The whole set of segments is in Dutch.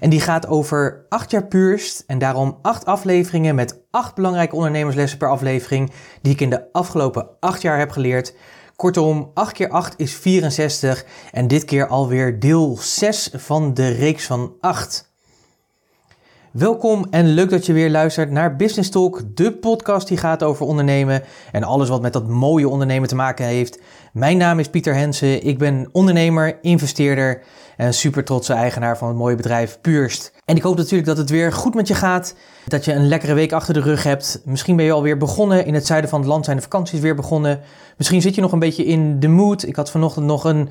En die gaat over 8 jaar puurst en daarom 8 afleveringen met 8 belangrijke ondernemerslessen per aflevering die ik in de afgelopen 8 jaar heb geleerd. Kortom, 8 keer 8 is 64 en dit keer alweer deel 6 van de reeks van 8. Welkom en leuk dat je weer luistert naar Business Talk, de podcast die gaat over ondernemen en alles wat met dat mooie ondernemen te maken heeft. Mijn naam is Pieter Hensen, ik ben ondernemer, investeerder en super trotse eigenaar van het mooie bedrijf Puurst. En ik hoop natuurlijk dat het weer goed met je gaat, dat je een lekkere week achter de rug hebt. Misschien ben je alweer begonnen, in het zuiden van het land zijn de vakanties weer begonnen. Misschien zit je nog een beetje in de mood. Ik had vanochtend nog een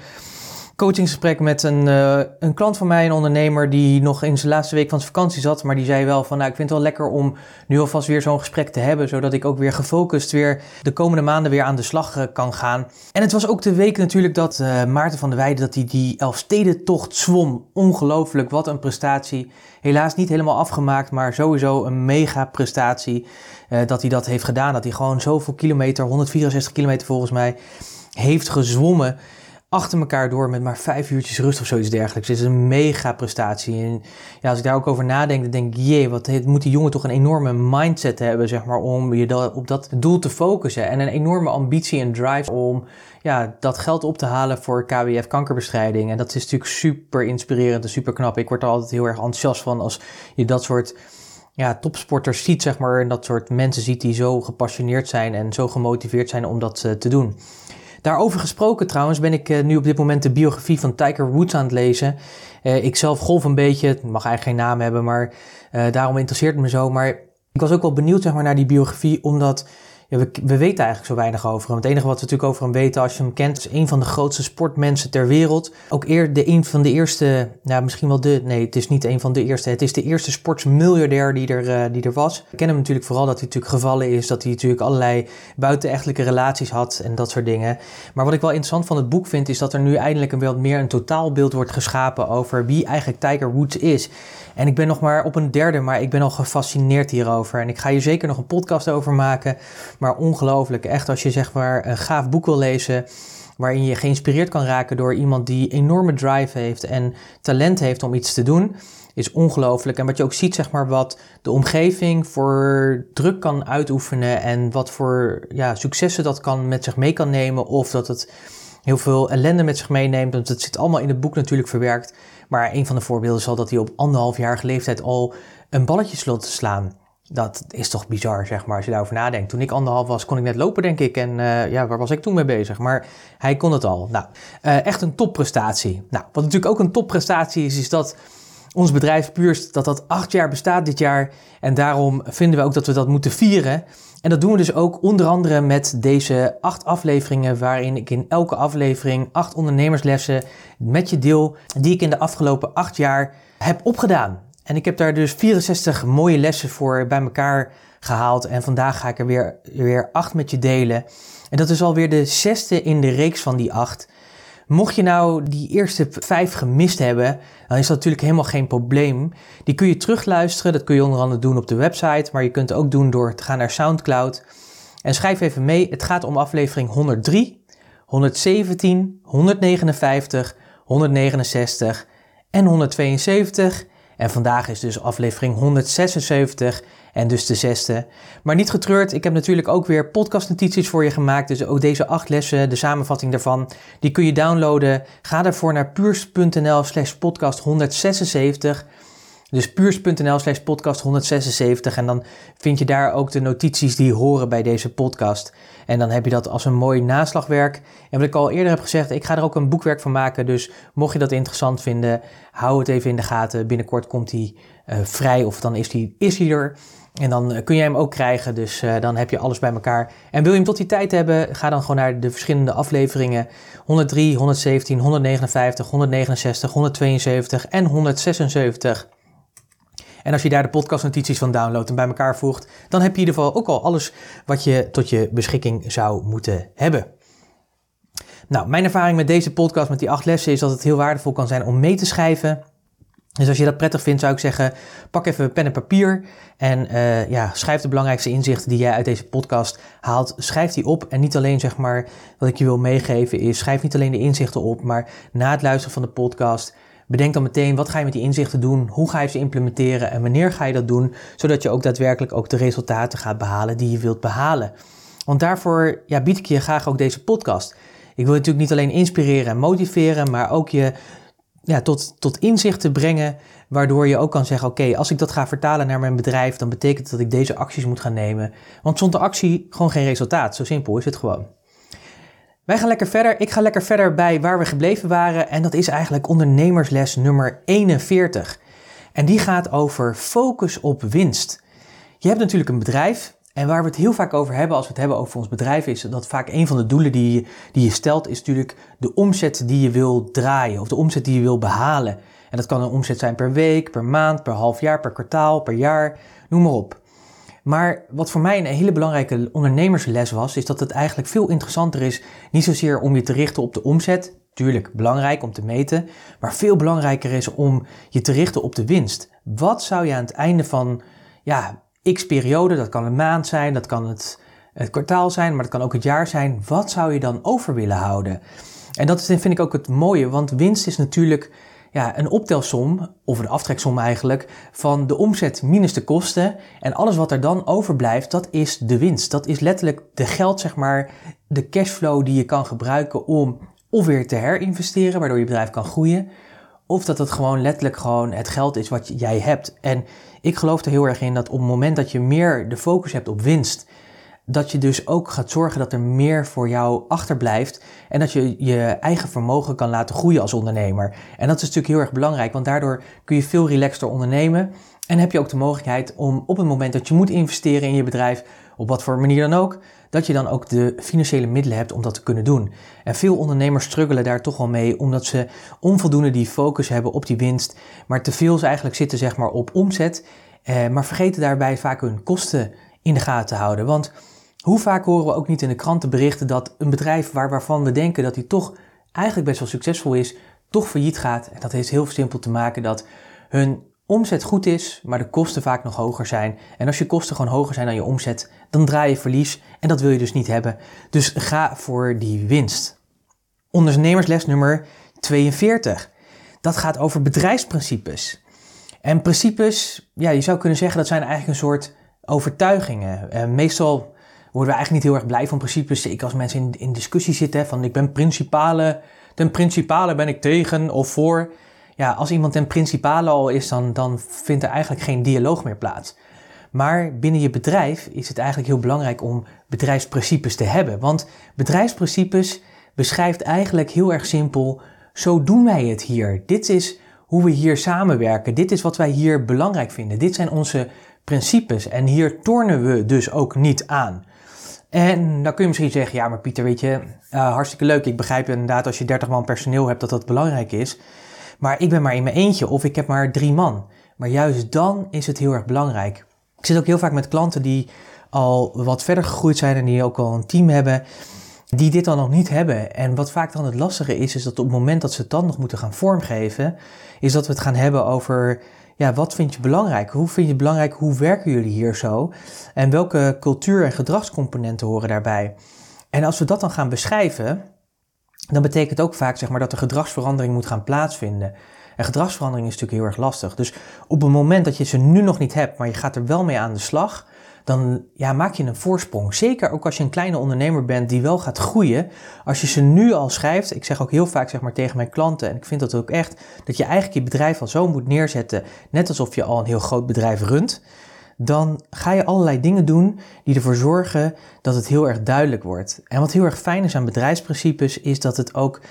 coachingsgesprek met een, uh, een klant van mij, een ondernemer, die nog in zijn laatste week van zijn vakantie zat. Maar die zei wel van, nou, ik vind het wel lekker om nu alvast weer zo'n gesprek te hebben, zodat ik ook weer gefocust weer de komende maanden weer aan de slag uh, kan gaan. En het was ook de week natuurlijk dat uh, Maarten van der Weijden, dat hij die Elfstedentocht zwom. Ongelooflijk, wat een prestatie. Helaas niet helemaal afgemaakt, maar sowieso een mega prestatie dat hij dat heeft gedaan. Dat hij gewoon zoveel kilometer, 164 kilometer volgens mij, heeft gezwommen achter elkaar door met maar vijf uurtjes rust of zoiets dergelijks. Het is een mega prestatie. En ja, als ik daar ook over nadenk, dan denk ik, jee, wat moet die jongen toch een enorme mindset hebben, zeg maar, om je op dat doel te focussen. En een enorme ambitie en drive om ja, dat geld op te halen voor KWF kankerbestrijding. En dat is natuurlijk super inspirerend en super knap. Ik word er altijd heel erg enthousiast van als je dat soort ja, topsporters ziet, zeg maar, en dat soort mensen ziet die zo gepassioneerd zijn en zo gemotiveerd zijn om dat uh, te doen. Daarover gesproken trouwens ben ik uh, nu op dit moment de biografie van Tiger Woods aan het lezen. Uh, ik zelf golf een beetje, het mag eigenlijk geen naam hebben, maar uh, daarom interesseert het me zo. Maar ik was ook wel benieuwd zeg maar, naar die biografie, omdat we, we, weten eigenlijk zo weinig over hem. Het enige wat we natuurlijk over hem weten als je hem kent, is een van de grootste sportmensen ter wereld. Ook eer de een van de eerste, nou misschien wel de, nee het is niet een van de eerste, het is de eerste sportsmiljardair die er, uh, die er was. We kennen hem natuurlijk vooral dat hij natuurlijk gevallen is, dat hij natuurlijk allerlei buitenechtelijke relaties had en dat soort dingen. Maar wat ik wel interessant van het boek vind, is dat er nu eindelijk een wat meer een totaalbeeld wordt geschapen over wie eigenlijk Tiger Woods is. En ik ben nog maar op een derde, maar ik ben al gefascineerd hierover. En ik ga hier zeker nog een podcast over maken. Maar ongelooflijk, echt als je zeg maar een gaaf boek wil lezen waarin je geïnspireerd kan raken door iemand die enorme drive heeft en talent heeft om iets te doen, is ongelooflijk. En wat je ook ziet, zeg maar, wat de omgeving voor druk kan uitoefenen en wat voor ja, successen dat kan met zich mee kan nemen of dat het heel veel ellende met zich meeneemt. Want het zit allemaal in het boek natuurlijk verwerkt. Maar een van de voorbeelden is al dat hij op anderhalfjarige leeftijd al een balletje sloot te slaan. Dat is toch bizar, zeg maar, als je daarover nadenkt. Toen ik anderhalf was, kon ik net lopen, denk ik. En uh, ja, waar was ik toen mee bezig? Maar hij kon het al. Nou, uh, echt een topprestatie. Nou, wat natuurlijk ook een topprestatie is, is dat ons bedrijf Puurst, dat dat acht jaar bestaat dit jaar. En daarom vinden we ook dat we dat moeten vieren. En dat doen we dus ook onder andere met deze acht afleveringen, waarin ik in elke aflevering acht ondernemerslessen met je deel, die ik in de afgelopen acht jaar heb opgedaan. En ik heb daar dus 64 mooie lessen voor bij elkaar gehaald. En vandaag ga ik er weer, weer acht met je delen. En dat is alweer de zesde in de reeks van die acht. Mocht je nou die eerste vijf gemist hebben, dan is dat natuurlijk helemaal geen probleem. Die kun je terugluisteren. Dat kun je onder andere doen op de website. Maar je kunt het ook doen door te gaan naar SoundCloud. En schrijf even mee. Het gaat om aflevering 103, 117, 159, 169 en 172. En vandaag is dus aflevering 176 en dus de zesde. Maar niet getreurd, ik heb natuurlijk ook weer podcastnotities voor je gemaakt. Dus ook deze acht lessen, de samenvatting daarvan, die kun je downloaden. Ga daarvoor naar puurs.nl slash podcast 176. Dus puurs.nl slash podcast 176 en dan vind je daar ook de notities die horen bij deze podcast. En dan heb je dat als een mooi naslagwerk. En wat ik al eerder heb gezegd, ik ga er ook een boekwerk van maken. Dus mocht je dat interessant vinden, hou het even in de gaten. Binnenkort komt hij uh, vrij of dan is hij is er. En dan eh, kun je hem ook krijgen, dus uh, dan heb je alles bij elkaar. En wil je hem tot die tijd hebben, ga dan gewoon naar de verschillende afleveringen. 103, 117, 159, 169, 172 en 176. En als je daar de podcastnotities van downloadt en bij elkaar voegt, dan heb je in ieder geval ook al alles wat je tot je beschikking zou moeten hebben. Nou, mijn ervaring met deze podcast, met die acht lessen, is dat het heel waardevol kan zijn om mee te schrijven. Dus als je dat prettig vindt, zou ik zeggen, pak even pen en papier en uh, ja, schrijf de belangrijkste inzichten die jij uit deze podcast haalt. Schrijf die op en niet alleen zeg maar, wat ik je wil meegeven is, schrijf niet alleen de inzichten op, maar na het luisteren van de podcast, bedenk dan meteen wat ga je met die inzichten doen, hoe ga je ze implementeren en wanneer ga je dat doen, zodat je ook daadwerkelijk ook de resultaten gaat behalen die je wilt behalen. Want daarvoor ja, bied ik je graag ook deze podcast. Ik wil natuurlijk niet alleen inspireren en motiveren, maar ook je ja, tot, tot inzichten brengen, waardoor je ook kan zeggen: Oké, als ik dat ga vertalen naar mijn bedrijf, dan betekent dat ik deze acties moet gaan nemen. Want zonder actie gewoon geen resultaat. Zo simpel is het gewoon. Wij gaan lekker verder. Ik ga lekker verder bij waar we gebleven waren. En dat is eigenlijk ondernemersles nummer 41. En die gaat over focus op winst. Je hebt natuurlijk een bedrijf en waar we het heel vaak over hebben als we het hebben over ons bedrijf, is dat vaak een van de doelen die je, die je stelt, is natuurlijk de omzet die je wil draaien of de omzet die je wil behalen. En dat kan een omzet zijn per week, per maand, per half jaar, per kwartaal, per jaar, noem maar op. Maar wat voor mij een hele belangrijke ondernemersles was, is dat het eigenlijk veel interessanter is, niet zozeer om je te richten op de omzet, tuurlijk belangrijk om te meten, maar veel belangrijker is om je te richten op de winst. Wat zou je aan het einde van ja, x periode, dat kan een maand zijn, dat kan het, het kwartaal zijn, maar dat kan ook het jaar zijn. Wat zou je dan over willen houden? En dat vind ik ook het mooie, want winst is natuurlijk ja, een optelsom, of een aftreksom eigenlijk, van de omzet minus de kosten. En alles wat er dan overblijft, dat is de winst. Dat is letterlijk de geld, zeg maar, de cashflow die je kan gebruiken om of weer te herinvesteren, waardoor je bedrijf kan groeien. Of dat het gewoon letterlijk gewoon het geld is wat jij hebt. En ik geloof er heel erg in dat op het moment dat je meer de focus hebt op winst, dat je dus ook gaat zorgen dat er meer voor jou achterblijft en dat je je eigen vermogen kan laten groeien als ondernemer. En dat is natuurlijk heel erg belangrijk, want daardoor kun je veel relaxter ondernemen en heb je ook de mogelijkheid om op het moment dat je moet investeren in je bedrijf, op wat voor manier dan ook, dat je dan ook de financiële middelen hebt om dat te kunnen doen. En veel ondernemers struggelen daar toch wel mee, omdat ze onvoldoende die focus hebben op die winst, maar te veel ze eigenlijk zitten zeg maar op omzet, eh, maar vergeten daarbij vaak hun kosten in de gaten te houden. Want hoe vaak horen we ook niet in de kranten berichten dat een bedrijf waar, waarvan we denken dat hij toch eigenlijk best wel succesvol is, toch failliet gaat. En dat heeft heel simpel te maken dat hun omzet goed is, maar de kosten vaak nog hoger zijn. En als je kosten gewoon hoger zijn dan je omzet, dan draai je verlies en dat wil je dus niet hebben. Dus ga voor die winst. Ondernemersles nummer 42. Dat gaat over bedrijfsprincipes. En principes, ja, je zou kunnen zeggen dat zijn eigenlijk een soort overtuigingen. En meestal worden we eigenlijk niet heel erg blij van principes. Zeker als mensen in, in discussie zitten van ik ben principale, ten principale ben ik tegen of voor ja, als iemand een principale al is, dan, dan vindt er eigenlijk geen dialoog meer plaats. Maar binnen je bedrijf is het eigenlijk heel belangrijk om bedrijfsprincipes te hebben. Want bedrijfsprincipes beschrijft eigenlijk heel erg simpel, zo doen wij het hier. Dit is hoe we hier samenwerken. Dit is wat wij hier belangrijk vinden. Dit zijn onze principes en hier tornen we dus ook niet aan. En dan kun je misschien zeggen, ja maar Pieter, weet je, uh, hartstikke leuk. Ik begrijp inderdaad als je 30 man personeel hebt dat dat belangrijk is. Maar ik ben maar in mijn eentje of ik heb maar drie man. Maar juist dan is het heel erg belangrijk. Ik zit ook heel vaak met klanten die al wat verder gegroeid zijn en die ook al een team hebben, die dit dan nog niet hebben. En wat vaak dan het lastige is, is dat op het moment dat ze het dan nog moeten gaan vormgeven, is dat we het gaan hebben over, ja, wat vind je belangrijk? Hoe vind je het belangrijk? Hoe werken jullie hier zo? En welke cultuur- en gedragscomponenten horen daarbij? En als we dat dan gaan beschrijven, dan betekent ook vaak zeg maar, dat er gedragsverandering moet gaan plaatsvinden. En gedragsverandering is natuurlijk heel erg lastig. Dus op het moment dat je ze nu nog niet hebt, maar je gaat er wel mee aan de slag, dan ja, maak je een voorsprong. Zeker ook als je een kleine ondernemer bent die wel gaat groeien. Als je ze nu al schrijft, ik zeg ook heel vaak zeg maar, tegen mijn klanten, en ik vind dat ook echt, dat je eigenlijk je bedrijf al zo moet neerzetten, net alsof je al een heel groot bedrijf runt dan ga je allerlei dingen doen die ervoor zorgen dat het heel erg duidelijk wordt. En wat heel erg fijn is aan bedrijfsprincipes, is dat het ook,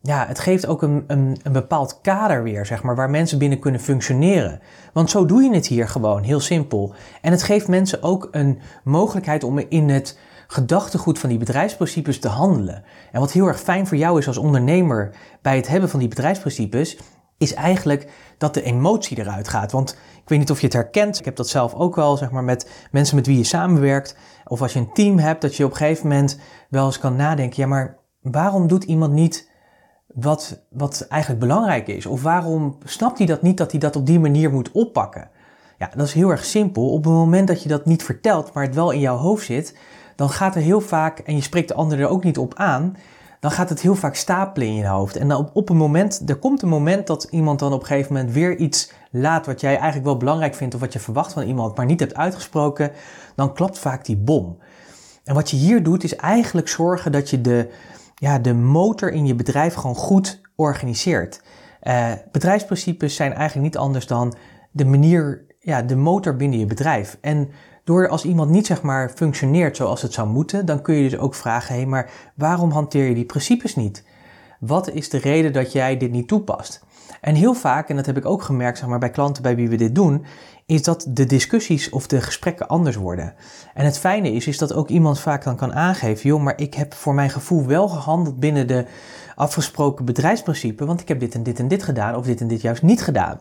ja, het geeft ook een, een, een bepaald kader weer, zeg maar, waar mensen binnen kunnen functioneren. Want zo doe je het hier gewoon, heel simpel. En het geeft mensen ook een mogelijkheid om in het gedachtegoed van die bedrijfsprincipes te handelen. En wat heel erg fijn voor jou is als ondernemer bij het hebben van die bedrijfsprincipes, is eigenlijk dat de emotie eruit gaat. Want ik weet niet of je het herkent. Ik heb dat zelf ook wel, zeg maar, met mensen met wie je samenwerkt. Of als je een team hebt, dat je op een gegeven moment wel eens kan nadenken: ja, maar waarom doet iemand niet wat, wat eigenlijk belangrijk is? Of waarom snapt hij dat niet dat hij dat op die manier moet oppakken? Ja, dat is heel erg simpel. Op het moment dat je dat niet vertelt, maar het wel in jouw hoofd zit, dan gaat er heel vaak, en je spreekt de ander er ook niet op aan, dan gaat het heel vaak stapelen in je hoofd. En op, op een moment, er komt een moment dat iemand dan op een gegeven moment weer iets laat wat jij eigenlijk wel belangrijk vindt of wat je verwacht van iemand, maar niet hebt uitgesproken, dan klapt vaak die bom. En wat je hier doet is eigenlijk zorgen dat je de, ja, de motor in je bedrijf gewoon goed organiseert. Uh, bedrijfsprincipes zijn eigenlijk niet anders dan de manier, ja, de motor binnen je bedrijf. En door als iemand niet zeg maar functioneert zoals het zou moeten, dan kun je dus ook vragen: hé, hey, maar waarom hanteer je die principes niet? Wat is de reden dat jij dit niet toepast? En heel vaak, en dat heb ik ook gemerkt zeg maar, bij klanten bij wie we dit doen, is dat de discussies of de gesprekken anders worden. En het fijne is, is dat ook iemand vaak dan kan aangeven: joh, maar ik heb voor mijn gevoel wel gehandeld binnen de afgesproken bedrijfsprincipe, want ik heb dit en dit en dit gedaan, of dit en dit juist niet gedaan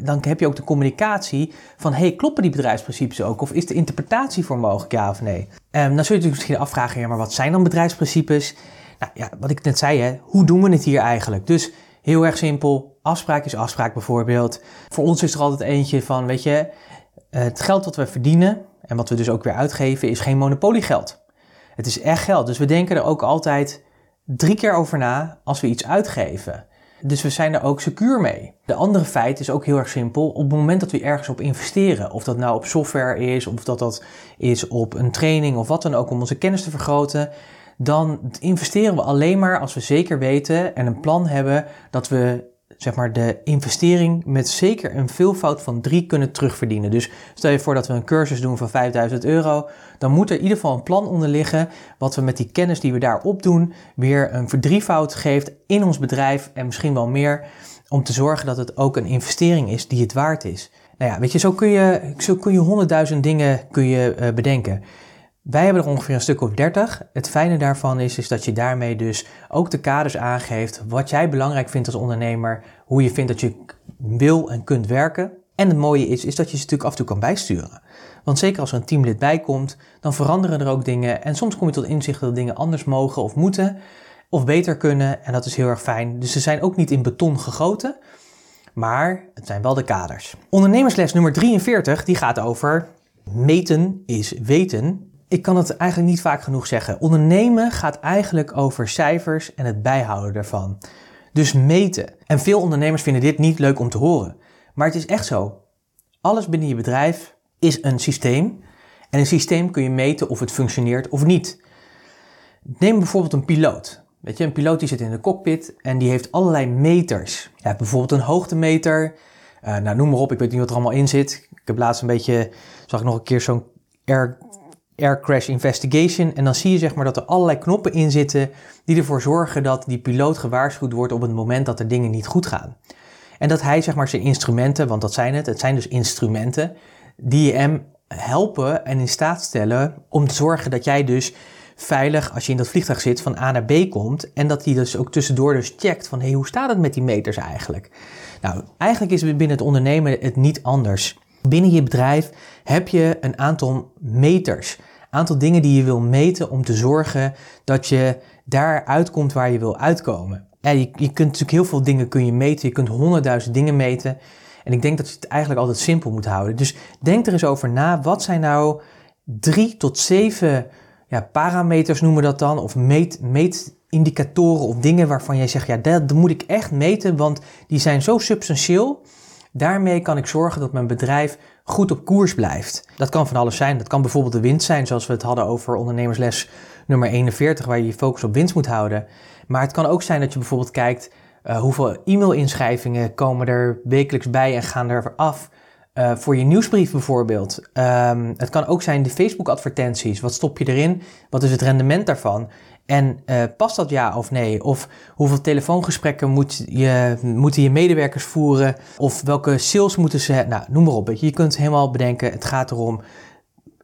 dan heb je ook de communicatie van, hey, kloppen die bedrijfsprincipes ook? Of is de interpretatie voor mogelijk, ja of nee? Um, dan zul je je misschien afvragen, ja, maar wat zijn dan bedrijfsprincipes? Nou ja, wat ik net zei, hè, hoe doen we het hier eigenlijk? Dus heel erg simpel, afspraak is afspraak bijvoorbeeld. Voor ons is er altijd eentje van, weet je, het geld wat we verdienen en wat we dus ook weer uitgeven, is geen monopoliegeld. Het is echt geld, dus we denken er ook altijd drie keer over na als we iets uitgeven. Dus we zijn er ook secuur mee. De andere feit is ook heel erg simpel. Op het moment dat we ergens op investeren, of dat nou op software is, of dat dat is op een training of wat dan ook om onze kennis te vergroten, dan investeren we alleen maar als we zeker weten en een plan hebben dat we zeg maar, de investering met zeker een veelvoud van drie kunnen terugverdienen. Dus stel je voor dat we een cursus doen van 5000 euro, dan moet er in ieder geval een plan onder liggen wat we met die kennis die we daar opdoen weer een verdrievoud geeft in ons bedrijf en misschien wel meer om te zorgen dat het ook een investering is die het waard is. Nou ja, weet je, zo kun je, zo kun je honderdduizend dingen kun je, uh, bedenken. Wij hebben er ongeveer een stuk of 30. Het fijne daarvan is, is dat je daarmee dus ook de kaders aangeeft wat jij belangrijk vindt als ondernemer, hoe je vindt dat je wil en kunt werken. En het mooie is, is dat je ze natuurlijk af en toe kan bijsturen. Want zeker als er een teamlid bij komt, dan veranderen er ook dingen. En soms kom je tot inzicht dat dingen anders mogen of moeten, of beter kunnen. En dat is heel erg fijn. Dus ze zijn ook niet in beton gegoten, maar het zijn wel de kaders. Ondernemersles nummer 43, die gaat over meten is weten ik kan het eigenlijk niet vaak genoeg zeggen. Ondernemen gaat eigenlijk over cijfers en het bijhouden daarvan. Dus meten. En veel ondernemers vinden dit niet leuk om te horen. Maar het is echt zo. Alles binnen je bedrijf is een systeem. En een systeem kun je meten of het functioneert of niet. Neem bijvoorbeeld een piloot. Weet je, een piloot die zit in de cockpit en die heeft allerlei meters. Je hebt bijvoorbeeld een hoogtemeter. Uh, nou, noem maar op, ik weet niet wat er allemaal in zit. Ik heb laatst een beetje, zag ik nog een keer zo'n air Air Crash Investigation. En dan zie je zeg maar dat er allerlei knoppen in zitten die ervoor zorgen dat die piloot gewaarschuwd wordt op het moment dat er dingen niet goed gaan. En dat hij zeg maar zijn instrumenten, want dat zijn het, het zijn dus instrumenten, die hem helpen en in staat stellen om te zorgen dat jij dus veilig, als je in dat vliegtuig zit, van A naar B komt. En dat hij dus ook tussendoor dus checkt van, hé, hey, hoe staat het met die meters eigenlijk? Nou, eigenlijk is het binnen het ondernemen het niet anders. Binnen je bedrijf heb je een aantal meters aantal dingen die je wil meten om te zorgen dat je daar uitkomt waar je wil uitkomen. Ja, je, je kunt natuurlijk heel veel dingen kun je meten, je kunt honderdduizend dingen meten. En ik denk dat je het eigenlijk altijd simpel moet houden. Dus denk er eens over na, wat zijn nou drie tot zeven ja, parameters noemen we dat dan, of meet, meetindicatoren of dingen waarvan jij zegt, ja, dat moet ik echt meten, want die zijn zo substantieel. Daarmee kan ik zorgen dat mijn bedrijf goed op koers blijft. Dat kan van alles zijn. Dat kan bijvoorbeeld de winst zijn, zoals we het hadden over ondernemersles nummer 41, waar je je focus op winst moet houden. Maar het kan ook zijn dat je bijvoorbeeld kijkt uh, hoeveel e-mail-inschrijvingen komen er wekelijks bij en gaan er af. Uh, voor je nieuwsbrief bijvoorbeeld. Um, het kan ook zijn de Facebook-advertenties. Wat stop je erin? Wat is het rendement daarvan? En uh, past dat ja of nee? Of hoeveel telefoongesprekken moet je, moeten je medewerkers voeren? Of welke sales moeten ze... Nou, noem maar op. Je. kunt helemaal bedenken, het gaat erom...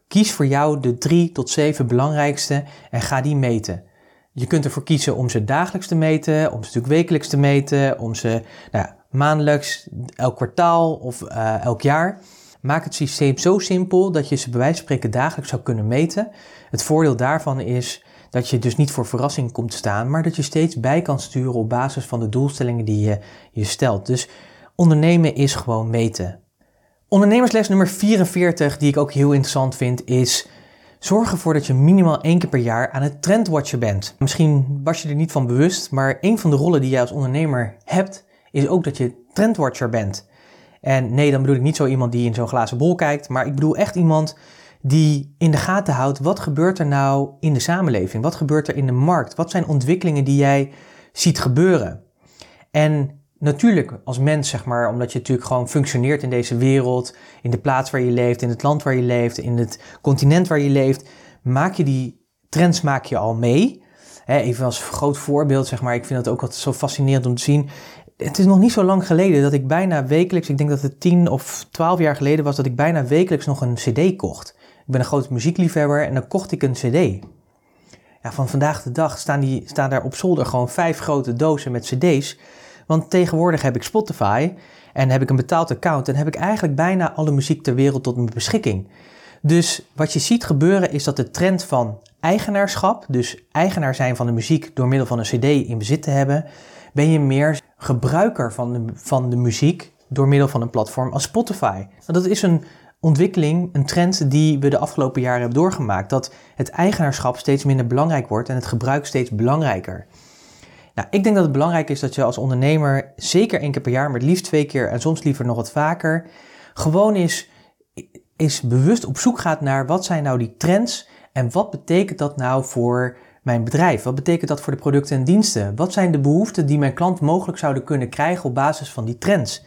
Kies voor jou de drie tot zeven belangrijkste en ga die meten. Je kunt ervoor kiezen om ze dagelijks te meten, om ze natuurlijk wekelijks te meten, om ze nou maandelijks, elk kwartaal of uh, elk jaar. Maak het systeem zo simpel dat je ze bij wijze van spreken dagelijks zou kunnen meten. Het voordeel daarvan is dat je dus niet voor verrassing komt staan, maar dat je steeds bij kan sturen op basis van de doelstellingen die je, je stelt. Dus ondernemen is gewoon meten. Ondernemersles nummer 44, die ik ook heel interessant vind, is zorg ervoor dat je minimaal één keer per jaar aan het trendwatcher bent. Misschien was je er niet van bewust, maar een van de rollen die jij als ondernemer hebt, is ook dat je trendwatcher bent. En nee, dan bedoel ik niet zo iemand die in zo'n glazen bol kijkt, maar ik bedoel echt iemand die in de gaten houdt wat gebeurt er nou in de samenleving? Wat gebeurt er in de markt? Wat zijn ontwikkelingen die jij ziet gebeuren? En natuurlijk als mens, zeg maar, omdat je natuurlijk gewoon functioneert in deze wereld, in de plaats waar je leeft, in het land waar je leeft, in het continent waar je leeft, maak je die trends maak je al mee. even als groot voorbeeld, zeg maar, ik vind het ook altijd zo fascinerend om te zien het is nog niet zo lang geleden dat ik bijna wekelijks, ik denk dat het 10 of 12 jaar geleden was, dat ik bijna wekelijks nog een CD kocht. Ben een groot muziekliefhebber en dan kocht ik een CD. Ja, van vandaag de dag staan, die, staan daar op zolder gewoon vijf grote dozen met CD's. Want tegenwoordig heb ik Spotify en heb ik een betaald account en heb ik eigenlijk bijna alle muziek ter wereld tot mijn beschikking. Dus wat je ziet gebeuren is dat de trend van eigenaarschap, dus eigenaar zijn van de muziek door middel van een CD in bezit te hebben, ben je meer gebruiker van de, van de muziek door middel van een platform als Spotify. Dat is een ontwikkeling, een trend die we de afgelopen jaren hebben doorgemaakt. Dat het eigenaarschap steeds minder belangrijk wordt en het gebruik steeds belangrijker. Nou, ik denk dat het belangrijk is dat je als ondernemer zeker één keer per jaar, maar liefst twee keer en soms liever nog wat vaker, gewoon is, is bewust op zoek gaat naar wat zijn nou die trends en wat betekent dat nou voor mijn bedrijf? Wat betekent dat voor de producten en diensten? Wat zijn de behoeften die mijn klant mogelijk zouden kunnen krijgen op basis van die trends?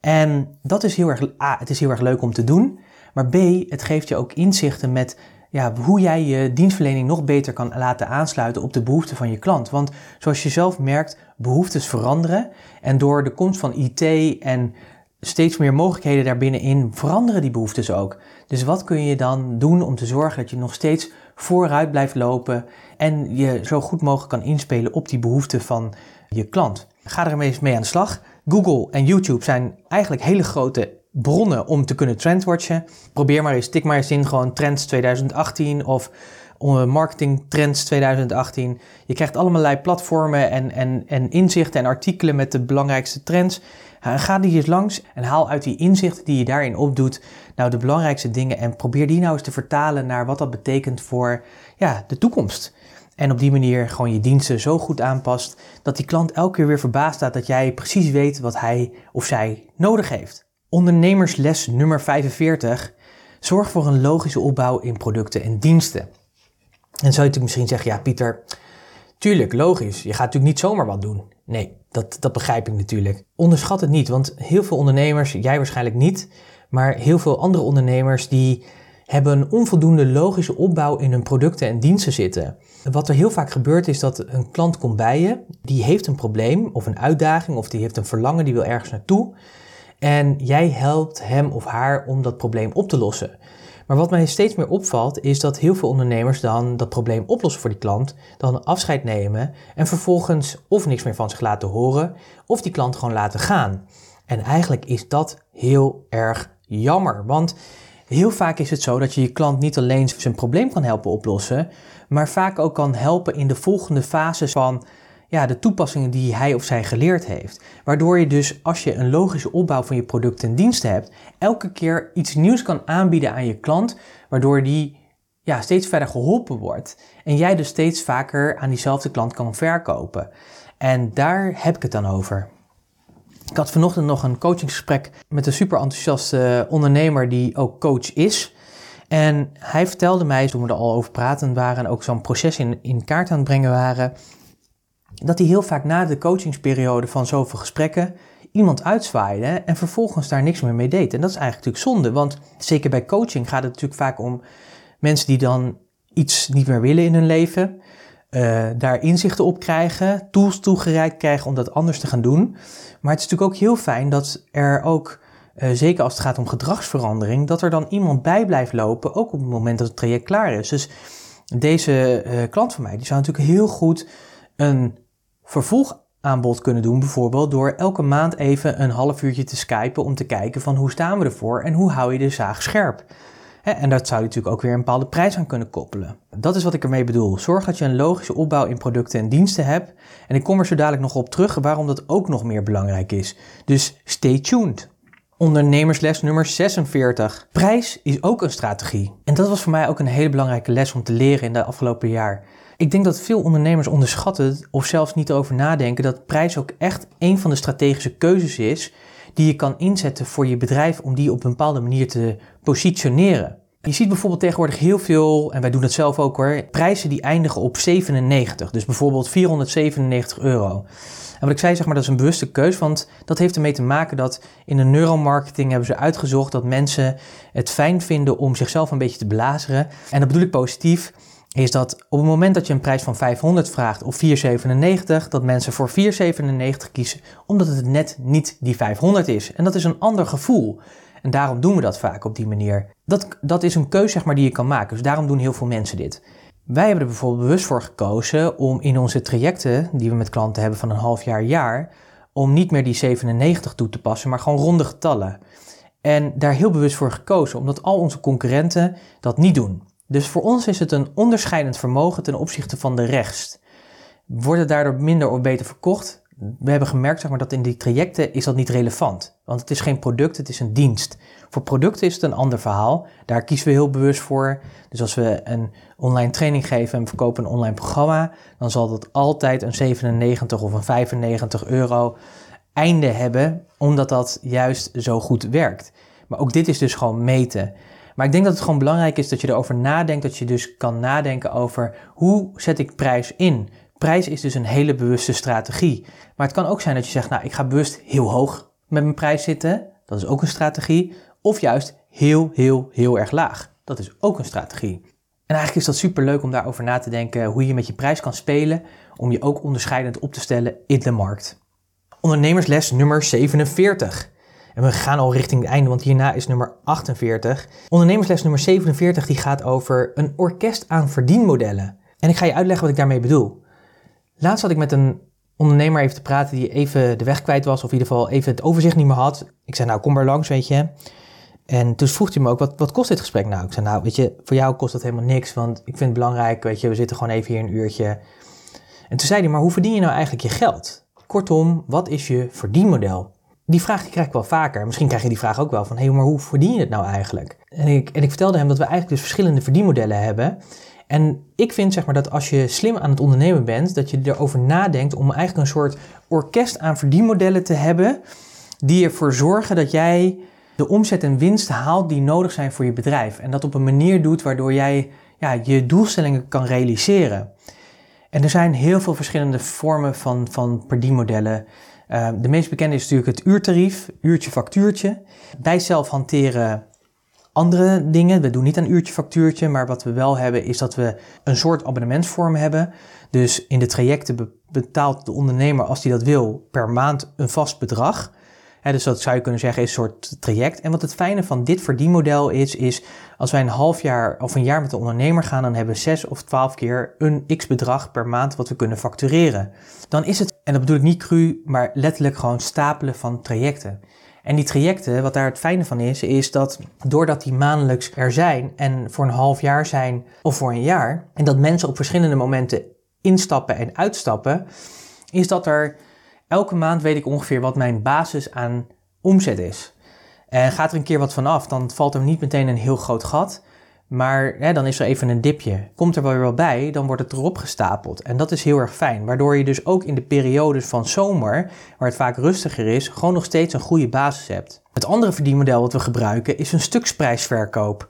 En dat is heel erg, A, het is heel erg leuk om te doen, maar B, het geeft je ook inzichten met ja, hoe jij je dienstverlening nog beter kan laten aansluiten op de behoeften van je klant. Want zoals je zelf merkt, behoeftes veranderen en door de komst van IT en steeds meer mogelijkheden daarbinnenin veranderen die behoeftes ook. Dus wat kun je dan doen om te zorgen dat je nog steeds vooruit blijft lopen en je zo goed mogelijk kan inspelen op die behoeften van je klant? Ga er eens mee aan de slag. Google en YouTube zijn eigenlijk hele grote bronnen om te kunnen trendwatchen. Probeer maar eens, tik maar eens in gewoon Trends 2018 of Marketing Trends 2018. Je krijgt allemaal platformen en, en, en inzichten en artikelen met de belangrijkste trends. Ga die eens langs en haal uit die inzichten die je daarin opdoet, nou de belangrijkste dingen en probeer die nou eens te vertalen naar wat dat betekent voor ja, de toekomst. En op die manier gewoon je diensten zo goed aanpast dat die klant elke keer weer verbaasd staat dat jij precies weet wat hij of zij nodig heeft. Ondernemersles nummer 45. Zorg voor een logische opbouw in producten en diensten. En zou je natuurlijk misschien zeggen, ja Pieter, tuurlijk, logisch. Je gaat natuurlijk niet zomaar wat doen. Nee, dat, dat begrijp ik natuurlijk. Onderschat het niet, want heel veel ondernemers, jij waarschijnlijk niet, maar heel veel andere ondernemers die hebben onvoldoende logische opbouw in hun producten en diensten zitten. Wat er heel vaak gebeurt is dat een klant komt bij je, die heeft een probleem of een uitdaging of die heeft een verlangen, die wil ergens naartoe. En jij helpt hem of haar om dat probleem op te lossen. Maar wat mij steeds meer opvalt, is dat heel veel ondernemers dan dat probleem oplossen voor die klant, dan afscheid nemen en vervolgens of niks meer van zich laten horen, of die klant gewoon laten gaan. En eigenlijk is dat heel erg jammer, want heel vaak is het zo dat je je klant niet alleen zijn probleem kan helpen oplossen, maar vaak ook kan helpen in de volgende fases van ja, de toepassingen die hij of zij geleerd heeft. Waardoor je dus, als je een logische opbouw van je producten en diensten hebt, elke keer iets nieuws kan aanbieden aan je klant, waardoor die ja, steeds verder geholpen wordt. En jij dus steeds vaker aan diezelfde klant kan verkopen. En daar heb ik het dan over. Ik had vanochtend nog een coachingsgesprek met een super enthousiaste ondernemer die ook coach is. En hij vertelde mij, toen we er al over praten waren en ook zo'n proces in, in kaart aan het brengen waren, dat hij heel vaak na de coachingsperiode van zoveel gesprekken iemand uitzwaaide en vervolgens daar niks meer mee deed. En dat is eigenlijk natuurlijk zonde, want zeker bij coaching gaat het natuurlijk vaak om mensen die dan iets niet meer willen in hun leven, uh, daar inzichten op krijgen, tools toegereikt krijgen om dat anders te gaan doen. Maar het is natuurlijk ook heel fijn dat er ook, uh, zeker als het gaat om gedragsverandering, dat er dan iemand bij blijft lopen, ook op het moment dat het traject klaar is. Dus Deze uh, klant van mij die zou natuurlijk heel goed een vervolgaanbod kunnen doen, bijvoorbeeld door elke maand even een half uurtje te skypen om te kijken van hoe staan we ervoor en hoe hou je de zaag scherp. En dat zou je natuurlijk ook weer een bepaalde prijs aan kunnen koppelen. Dat is wat ik ermee bedoel. Zorg dat je een logische opbouw in producten en diensten hebt. En ik kom er zo dadelijk nog op terug waarom dat ook nog meer belangrijk is. Dus stay tuned. Ondernemersles nummer 46. Prijs is ook een strategie. En dat was voor mij ook een hele belangrijke les om te leren in de afgelopen jaar. Ik denk dat veel ondernemers onderschatten of zelfs niet over nadenken dat prijs ook echt een van de strategische keuzes is die je kan inzetten voor je bedrijf om die op een bepaalde manier te positioneren. Je ziet bijvoorbeeld tegenwoordig heel veel, en wij doen het zelf ook hoor, prijzen die eindigen op 97. Dus bijvoorbeeld 497 euro. En wat ik zei, zeg maar, dat is een bewuste keus, want dat heeft ermee te maken dat in de neuromarketing hebben ze uitgezocht dat mensen het fijn vinden om zichzelf een beetje te belazeren. En dat bedoel ik positief, is dat op het moment dat je een prijs van 500 vraagt of 497, dat mensen voor 497 kiezen, omdat het net niet die 500 is. En dat is een ander gevoel. En daarom doen we dat vaak op die manier. Dat, dat is een keuze zeg maar, die je kan maken. Dus daarom doen heel veel mensen dit. Wij hebben er bijvoorbeeld bewust voor gekozen om in onze trajecten, die we met klanten hebben van een half jaar, jaar, om niet meer die 97 toe te passen, maar gewoon ronde getallen. En daar heel bewust voor gekozen, omdat al onze concurrenten dat niet doen. Dus voor ons is het een onderscheidend vermogen ten opzichte van de rest. Wordt het daardoor minder of beter verkocht? We hebben gemerkt zeg maar, dat in die trajecten is dat niet relevant. Want het is geen product, het is een dienst. Voor producten is het een ander verhaal. Daar kiezen we heel bewust voor. Dus als we een online training geven en verkopen een online programma, dan zal dat altijd een 97 of een 95 euro einde hebben, omdat dat juist zo goed werkt. Maar ook dit is dus gewoon meten. Maar ik denk dat het gewoon belangrijk is dat je erover nadenkt, dat je dus kan nadenken over hoe zet ik prijs in. Prijs is dus een hele bewuste strategie. Maar het kan ook zijn dat je zegt, nou ik ga bewust heel hoog met mijn prijs zitten. Dat is ook een strategie. Of juist heel, heel, heel erg laag. Dat is ook een strategie. En eigenlijk is dat super leuk om daarover na te denken hoe je met je prijs kan spelen om je ook onderscheidend op te stellen in de markt. Ondernemersles nummer 47. En we gaan al richting het einde, want hierna is nummer 48. Ondernemersles nummer 47 die gaat over een orkest aan verdienmodellen. En ik ga je uitleggen wat ik daarmee bedoel. Laatst had ik met een ondernemer even te praten die even de weg kwijt was, of in ieder geval even het overzicht niet meer had. Ik zei, nou kom maar langs, weet je. En toen vroeg hij me ook, wat, wat kost dit gesprek nou? Ik zei, nou weet je, voor jou kost dat helemaal niks, want ik vind het belangrijk, weet je, we zitten gewoon even hier een uurtje. En toen zei hij, maar hoe verdien je nou eigenlijk je geld? Kortom, wat is je verdienmodel? Die vraag krijg ik wel vaker. Misschien krijg je die vraag ook wel van, hé, hey, maar hoe verdien je het nou eigenlijk? En ik, en ik vertelde hem dat we eigenlijk dus verschillende verdienmodellen hebben. En ik vind zeg maar dat als je slim aan het ondernemen bent, dat je erover nadenkt om eigenlijk een soort orkest aan verdienmodellen te hebben, die ervoor zorgen dat jij de omzet en winst haalt die nodig zijn voor je bedrijf. En dat op een manier doet waardoor jij ja, je doelstellingen kan realiseren. En er zijn heel veel verschillende vormen van, van verdienmodellen. Uh, de meest bekende is natuurlijk het uurtarief, uurtje factuurtje. Wij zelf hanteren andere dingen. We doen niet een uurtje factuurtje, maar wat we wel hebben is dat we een soort abonnementsvorm hebben. Dus in de trajecten betaalt de ondernemer, als hij dat wil, per maand een vast bedrag. dus dat zou je kunnen zeggen is een soort traject. En wat het fijne van dit verdienmodel is, is als wij een half jaar of een jaar met de ondernemer gaan, dan hebben we zes of twaalf keer een x bedrag per maand wat we kunnen factureren. Dan is het, en dat bedoel ik niet cru, maar letterlijk gewoon stapelen van trajecten. En die trajecten, wat daar het fijne van is, is dat doordat die maandelijks er zijn en voor een half jaar zijn of voor een jaar, en dat mensen op verschillende momenten instappen en uitstappen, is dat er elke maand weet ik ongeveer wat mijn basis aan omzet is. En gaat er een keer wat vanaf, dan valt er niet meteen een heel groot gat. Maar hè, dan is er even een dipje. Komt er wel weer wat bij, dan wordt het erop gestapeld. En dat is heel erg fijn. Waardoor je dus ook in de periodes van zomer, waar het vaak rustiger is, gewoon nog steeds een goede basis hebt. Het andere verdienmodel wat we gebruiken is een stuksprijsverkoop.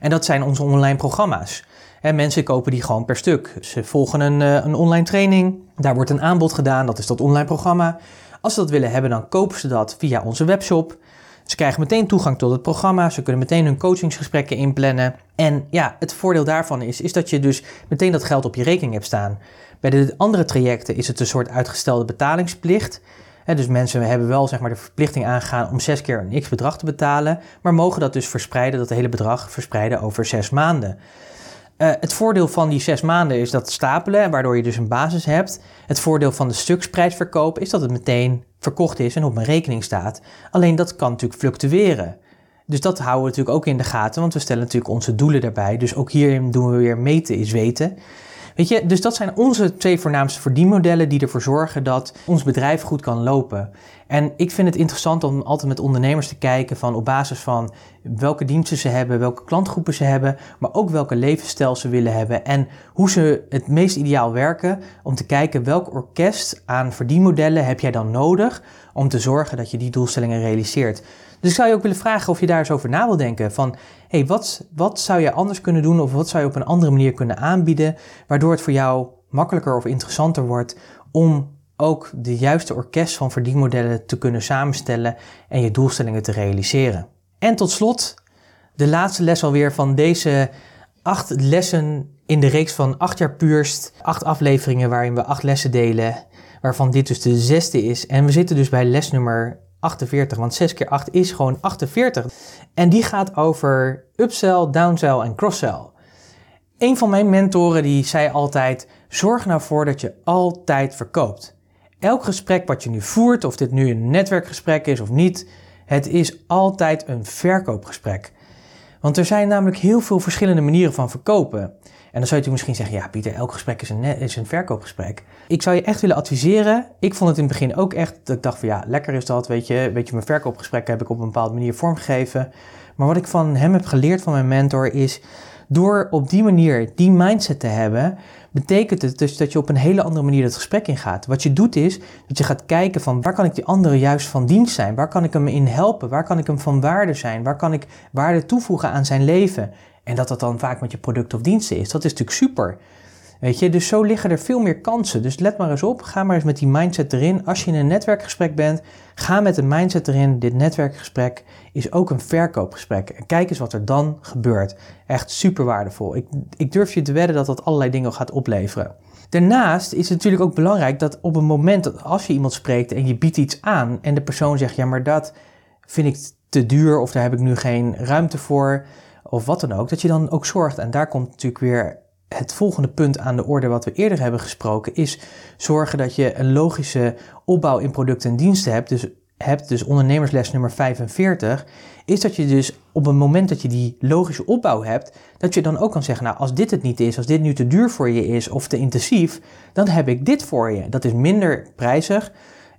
En dat zijn onze online programma's. Hè, mensen kopen die gewoon per stuk. Ze volgen een, eh, een online training, daar wordt een aanbod gedaan, dat is dat online programma. Als ze dat willen hebben, dan kopen ze dat via onze webshop. Ze krijgen meteen toegang tot het programma, ze kunnen meteen hun coachingsgesprekken inplannen. En ja, het voordeel daarvan is, is dat je dus meteen dat geld op je rekening hebt staan. Bij de andere trajecten is het een soort uitgestelde betalingsplicht. dus mensen hebben wel zeg maar, de verplichting aangegaan om zes keer een x-bedrag te betalen, maar mogen dat dus verspreiden, dat hele bedrag verspreiden over zes maanden. Uh, het voordeel van die zes maanden is dat stapelen, waardoor je dus een basis hebt. Het voordeel van de stuksprijsverkoop is dat het meteen verkocht is en op mijn rekening staat. Alleen dat kan natuurlijk fluctueren. Dus dat houden we natuurlijk ook in de gaten, want we stellen natuurlijk onze doelen daarbij. Dus ook hierin doen we weer meten is weten. Weet je, dus dat zijn onze twee voornaamste verdienmodellen die ervoor zorgen dat ons bedrijf goed kan lopen. En ik vind het interessant om altijd met ondernemers te kijken van op basis van welke diensten ze hebben, welke klantgroepen ze hebben, maar ook welke levensstijl ze willen hebben en hoe ze het meest ideaal werken om te kijken welk orkest aan verdienmodellen heb jij dan nodig om te zorgen dat je die doelstellingen realiseert. Dus ik zou je ook willen vragen of je daar eens over na wil denken. Van, hey, wat, wat zou je anders kunnen doen of wat zou je op een andere manier kunnen aanbieden, waardoor het voor jou makkelijker of interessanter wordt om ook de juiste orkest van verdienmodellen te kunnen samenstellen en je doelstellingen te realiseren. En tot slot, de laatste les alweer van deze acht lessen in de reeks van acht jaar puurst. Acht afleveringen waarin we acht lessen delen, waarvan dit dus de zesde is. En we zitten dus bij les nummer 48, want 6 keer 8 is gewoon 48. En die gaat over upsell, downsell en crosssell. Een van mijn mentoren die zei altijd: zorg nou voor dat je altijd verkoopt. Elk gesprek wat je nu voert, of dit nu een netwerkgesprek is of niet, het is altijd een verkoopgesprek. Want er zijn namelijk heel veel verschillende manieren van verkopen. En dan zou je misschien zeggen, ja Pieter, elk gesprek is een, is een verkoopgesprek. Ik zou je echt willen adviseren. Ik vond het in het begin ook echt, dat ik dacht van ja, lekker is dat, weet je. Weet je, mijn verkoopgesprekken heb ik op een bepaalde manier vormgegeven. Maar wat ik van hem heb geleerd, van mijn mentor, is door op die manier die mindset te hebben, betekent het dus dat je op een hele andere manier het gesprek ingaat. Wat je doet is dat je gaat kijken van waar kan ik die andere juist van dienst zijn? Waar kan ik hem in helpen? Waar kan ik hem van waarde zijn? Waar kan ik waarde toevoegen aan zijn leven? En dat dat dan vaak met je product of diensten is. Dat is natuurlijk super. Weet je, dus zo liggen er veel meer kansen. Dus let maar eens op, ga maar eens met die mindset erin. Als je in een netwerkgesprek bent, ga met de mindset erin. Dit netwerkgesprek is ook een verkoopgesprek. En kijk eens wat er dan gebeurt. Echt super waardevol. Ik, ik durf je te wedden dat dat allerlei dingen gaat opleveren. Daarnaast is het natuurlijk ook belangrijk dat op een moment dat als je iemand spreekt en je biedt iets aan en de persoon zegt, ja maar dat vind ik te duur of daar heb ik nu geen ruimte voor of wat dan ook, dat je dan ook zorgt, en daar komt natuurlijk weer het volgende punt aan de orde wat we eerder hebben gesproken, is zorgen dat je een logische opbouw in producten en diensten hebt. Dus hebt, dus ondernemersles nummer 45, is dat je dus op het moment dat je die logische opbouw hebt, dat je dan ook kan zeggen, nou als dit het niet is, als dit nu te duur voor je is of te intensief, dan heb ik dit voor je. Dat is minder prijzig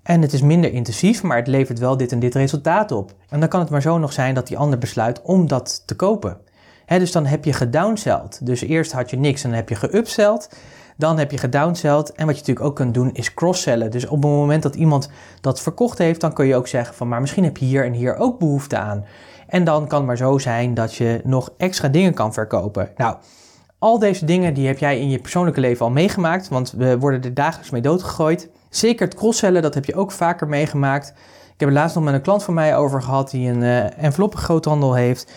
en het is minder intensief, maar het levert wel dit en dit resultaat op. En dan kan het maar zo nog zijn dat die ander besluit om dat te kopen dus dan heb je gedownseld. Dus eerst had je niks en dan heb je geupseld. Dan heb je gedownseld. En wat je natuurlijk ook kunt doen is crosssellen. Dus op het moment dat iemand dat verkocht heeft, dan kun je ook zeggen van maar misschien heb je hier en hier ook behoefte aan. En dan kan het maar zo zijn dat je nog extra dingen kan verkopen. Nou, al deze dingen die heb jij in je persoonlijke leven al meegemaakt, want we worden er dagelijks mee doodgegooid. Zeker het crosssellen, dat heb je ook vaker meegemaakt. Ik heb er laatst nog met een klant van mij over gehad die een uh, enveloppengroothandel heeft.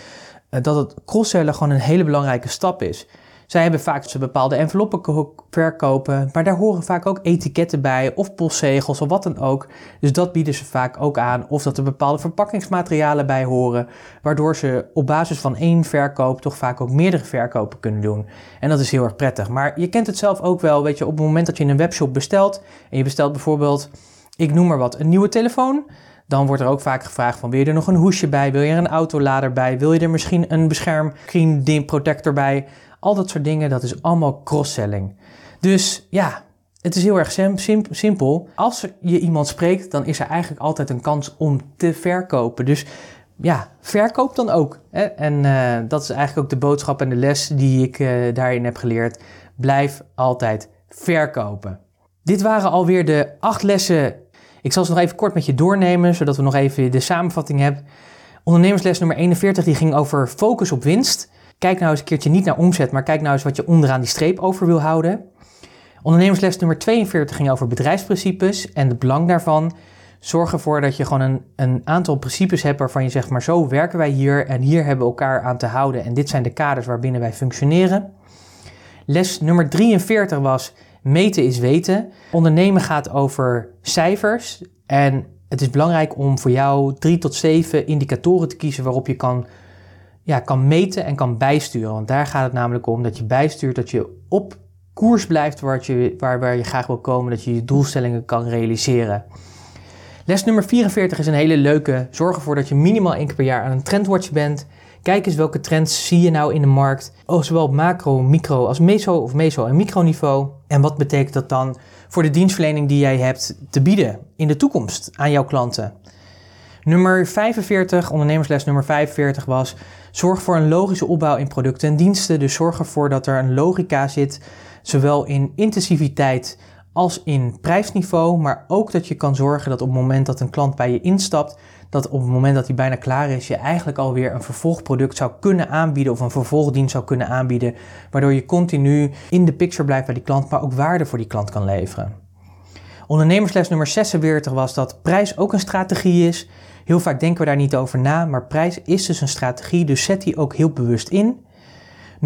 Eh, dat het cross-sellen gewoon een hele belangrijke stap is. Zij hebben vaak ze bepaalde enveloppen verkopen, maar daar horen vaak ook etiketten bij of postzegels of wat dan ook. Dus dat bieden ze vaak ook aan. Of dat er bepaalde verpakkingsmaterialen bij horen, waardoor ze op basis van één verkoop toch vaak ook meerdere verkopen kunnen doen. En dat is heel erg prettig. Maar je kent het zelf ook wel, weet je, op het moment dat je in een webshop bestelt en je bestelt bijvoorbeeld, ik noem maar wat, een nieuwe telefoon. Dan wordt er ook vaak gevraagd van wil je er nog een hoesje bij? Wil je er een autolader bij? Wil je er misschien een beschermcreme protector bij? Al dat soort dingen, dat is allemaal cross-selling. Dus ja, het is heel erg simpel. Als je iemand spreekt, dan is er eigenlijk altijd een kans om te verkopen. Dus ja, verkoop dan ook. Hè? En uh, dat is eigenlijk ook de boodschap en de les die ik uh, daarin heb geleerd. Blijf altijd verkopen. Dit waren alweer de acht lessen ik zal ze nog even kort met je doornemen, zodat we nog even de samenvatting hebben. Ondernemersles nummer 41 die ging over focus op winst. Kijk nou eens een keertje niet naar omzet, maar kijk nou eens wat je onderaan die streep over wil houden. Ondernemersles nummer 42 ging over bedrijfsprincipes en het belang daarvan. Zorg ervoor dat je gewoon een, een aantal principes hebt waarvan je zegt, maar zo werken wij hier en hier hebben we elkaar aan te houden en dit zijn de kaders waarbinnen wij functioneren. Les nummer 43 was Meten is weten. Ondernemen gaat over cijfers. En het is belangrijk om voor jou drie tot zeven indicatoren te kiezen waarop je kan ja, kan meten en kan bijsturen. Want daar gaat het namelijk om dat je bijstuurt dat je op koers blijft waar je, waar, waar je graag wil komen, dat je je doelstellingen kan realiseren. Les nummer 44 is een hele leuke. Zorg ervoor dat je minimaal één keer per jaar aan een trendwatch bent. Kijk eens welke trends zie je nou in de markt, oh, zowel op macro, micro als meso of meso en microniveau. En wat betekent dat dan voor de dienstverlening die jij hebt te bieden in de toekomst aan jouw klanten? Nummer 45, ondernemersles nummer 45 was: zorg voor een logische opbouw in producten en diensten. Dus zorg ervoor dat er een logica zit, zowel in intensiviteit als in prijsniveau, maar ook dat je kan zorgen dat op het moment dat een klant bij je instapt, dat op het moment dat hij bijna klaar is, je eigenlijk alweer een vervolgproduct zou kunnen aanbieden of een vervolgdienst zou kunnen aanbieden, waardoor je continu in de picture blijft bij die klant, maar ook waarde voor die klant kan leveren. Ondernemersles nummer 46 was dat prijs ook een strategie is. Heel vaak denken we daar niet over na, maar prijs is dus een strategie, dus zet die ook heel bewust in.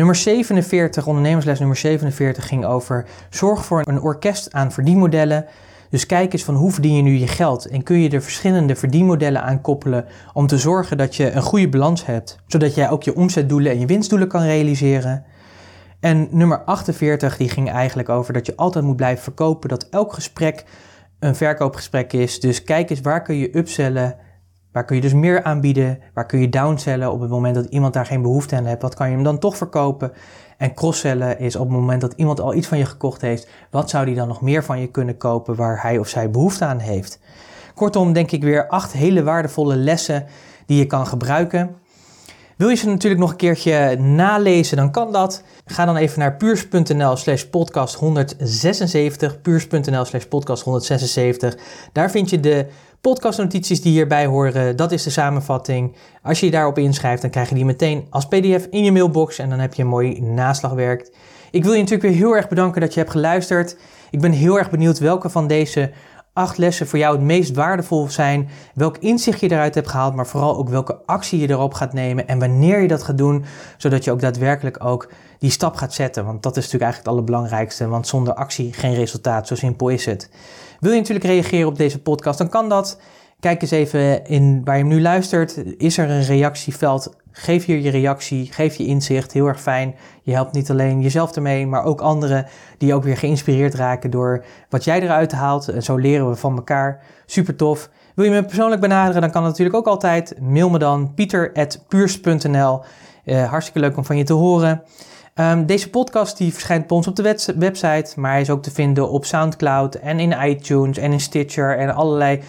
Nummer 47, ondernemersles nummer 47 ging over zorg voor een orkest aan verdienmodellen. Dus kijk eens van hoe verdien je nu je geld en kun je er verschillende verdienmodellen aan koppelen om te zorgen dat je een goede balans hebt, zodat jij ook je omzetdoelen en je winstdoelen kan realiseren. En nummer 48 die ging eigenlijk over dat je altijd moet blijven verkopen, dat elk gesprek een verkoopgesprek is. Dus kijk eens waar kun je upsellen Waar kun je dus meer aanbieden? Waar kun je downsellen op het moment dat iemand daar geen behoefte aan heeft? Wat kan je hem dan toch verkopen? En crosssellen is op het moment dat iemand al iets van je gekocht heeft, wat zou die dan nog meer van je kunnen kopen waar hij of zij behoefte aan heeft? Kortom, denk ik weer acht hele waardevolle lessen die je kan gebruiken. Wil je ze natuurlijk nog een keertje nalezen, dan kan dat. Ga dan even naar puurs.nl slash podcast 176, puurs.nl slash podcast 176. Daar vind je de podcastnotities die hierbij horen, dat is de samenvatting. Als je je daarop inschrijft, dan krijg je die meteen als pdf in je mailbox en dan heb je een mooi naslagwerk. Ik wil je natuurlijk weer heel erg bedanken dat je hebt geluisterd. Ik ben heel erg benieuwd welke van deze acht lessen voor jou het meest waardevol zijn. Welk inzicht je eruit hebt gehaald, maar vooral ook welke actie je erop gaat nemen en wanneer je dat gaat doen, zodat je ook daadwerkelijk ook die stap gaat zetten. Want dat is natuurlijk eigenlijk het allerbelangrijkste, want zonder actie geen resultaat. Zo simpel is het. Wil je natuurlijk reageren op deze podcast, dan kan dat. Kijk eens even in waar je hem nu luistert. Is er een reactieveld? Geef hier je reactie, geef je inzicht. Heel erg fijn. Je helpt niet alleen jezelf ermee, maar ook anderen die ook weer geïnspireerd raken door wat jij eruit haalt. En zo leren we van elkaar. Super tof. Wil je me persoonlijk benaderen, dan kan dat natuurlijk ook altijd. Mail me dan pieter.puurs.nl. Uh, hartstikke leuk om van je te horen. Um, deze podcast die verschijnt bij ons op de website, maar hij is ook te vinden op SoundCloud en in iTunes en in Stitcher en allerlei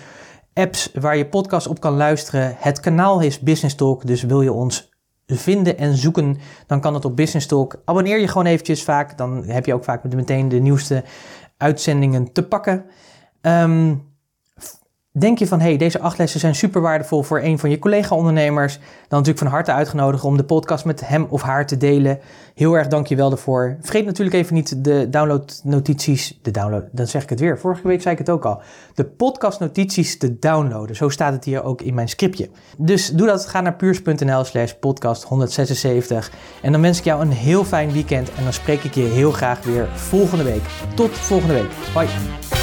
apps waar je podcast op kan luisteren. Het kanaal is Business Talk, dus wil je ons vinden en zoeken, dan kan het op Business Talk. Abonneer je gewoon eventjes vaak, dan heb je ook vaak meteen de nieuwste uitzendingen te pakken. Um, Denk je van, hey, deze acht lessen zijn super waardevol voor een van je collega-ondernemers? Dan natuurlijk van harte uitgenodigd om de podcast met hem of haar te delen. Heel erg dank je wel daarvoor. Vergeet natuurlijk even niet de downloadnotities, de download, dan zeg ik het weer. Vorige week zei ik het ook al. De podcastnotities te downloaden. Zo staat het hier ook in mijn scriptje. Dus doe dat, ga naar puurs.nl slash podcast 176. En dan wens ik jou een heel fijn weekend en dan spreek ik je heel graag weer volgende week. Tot volgende week. Bye.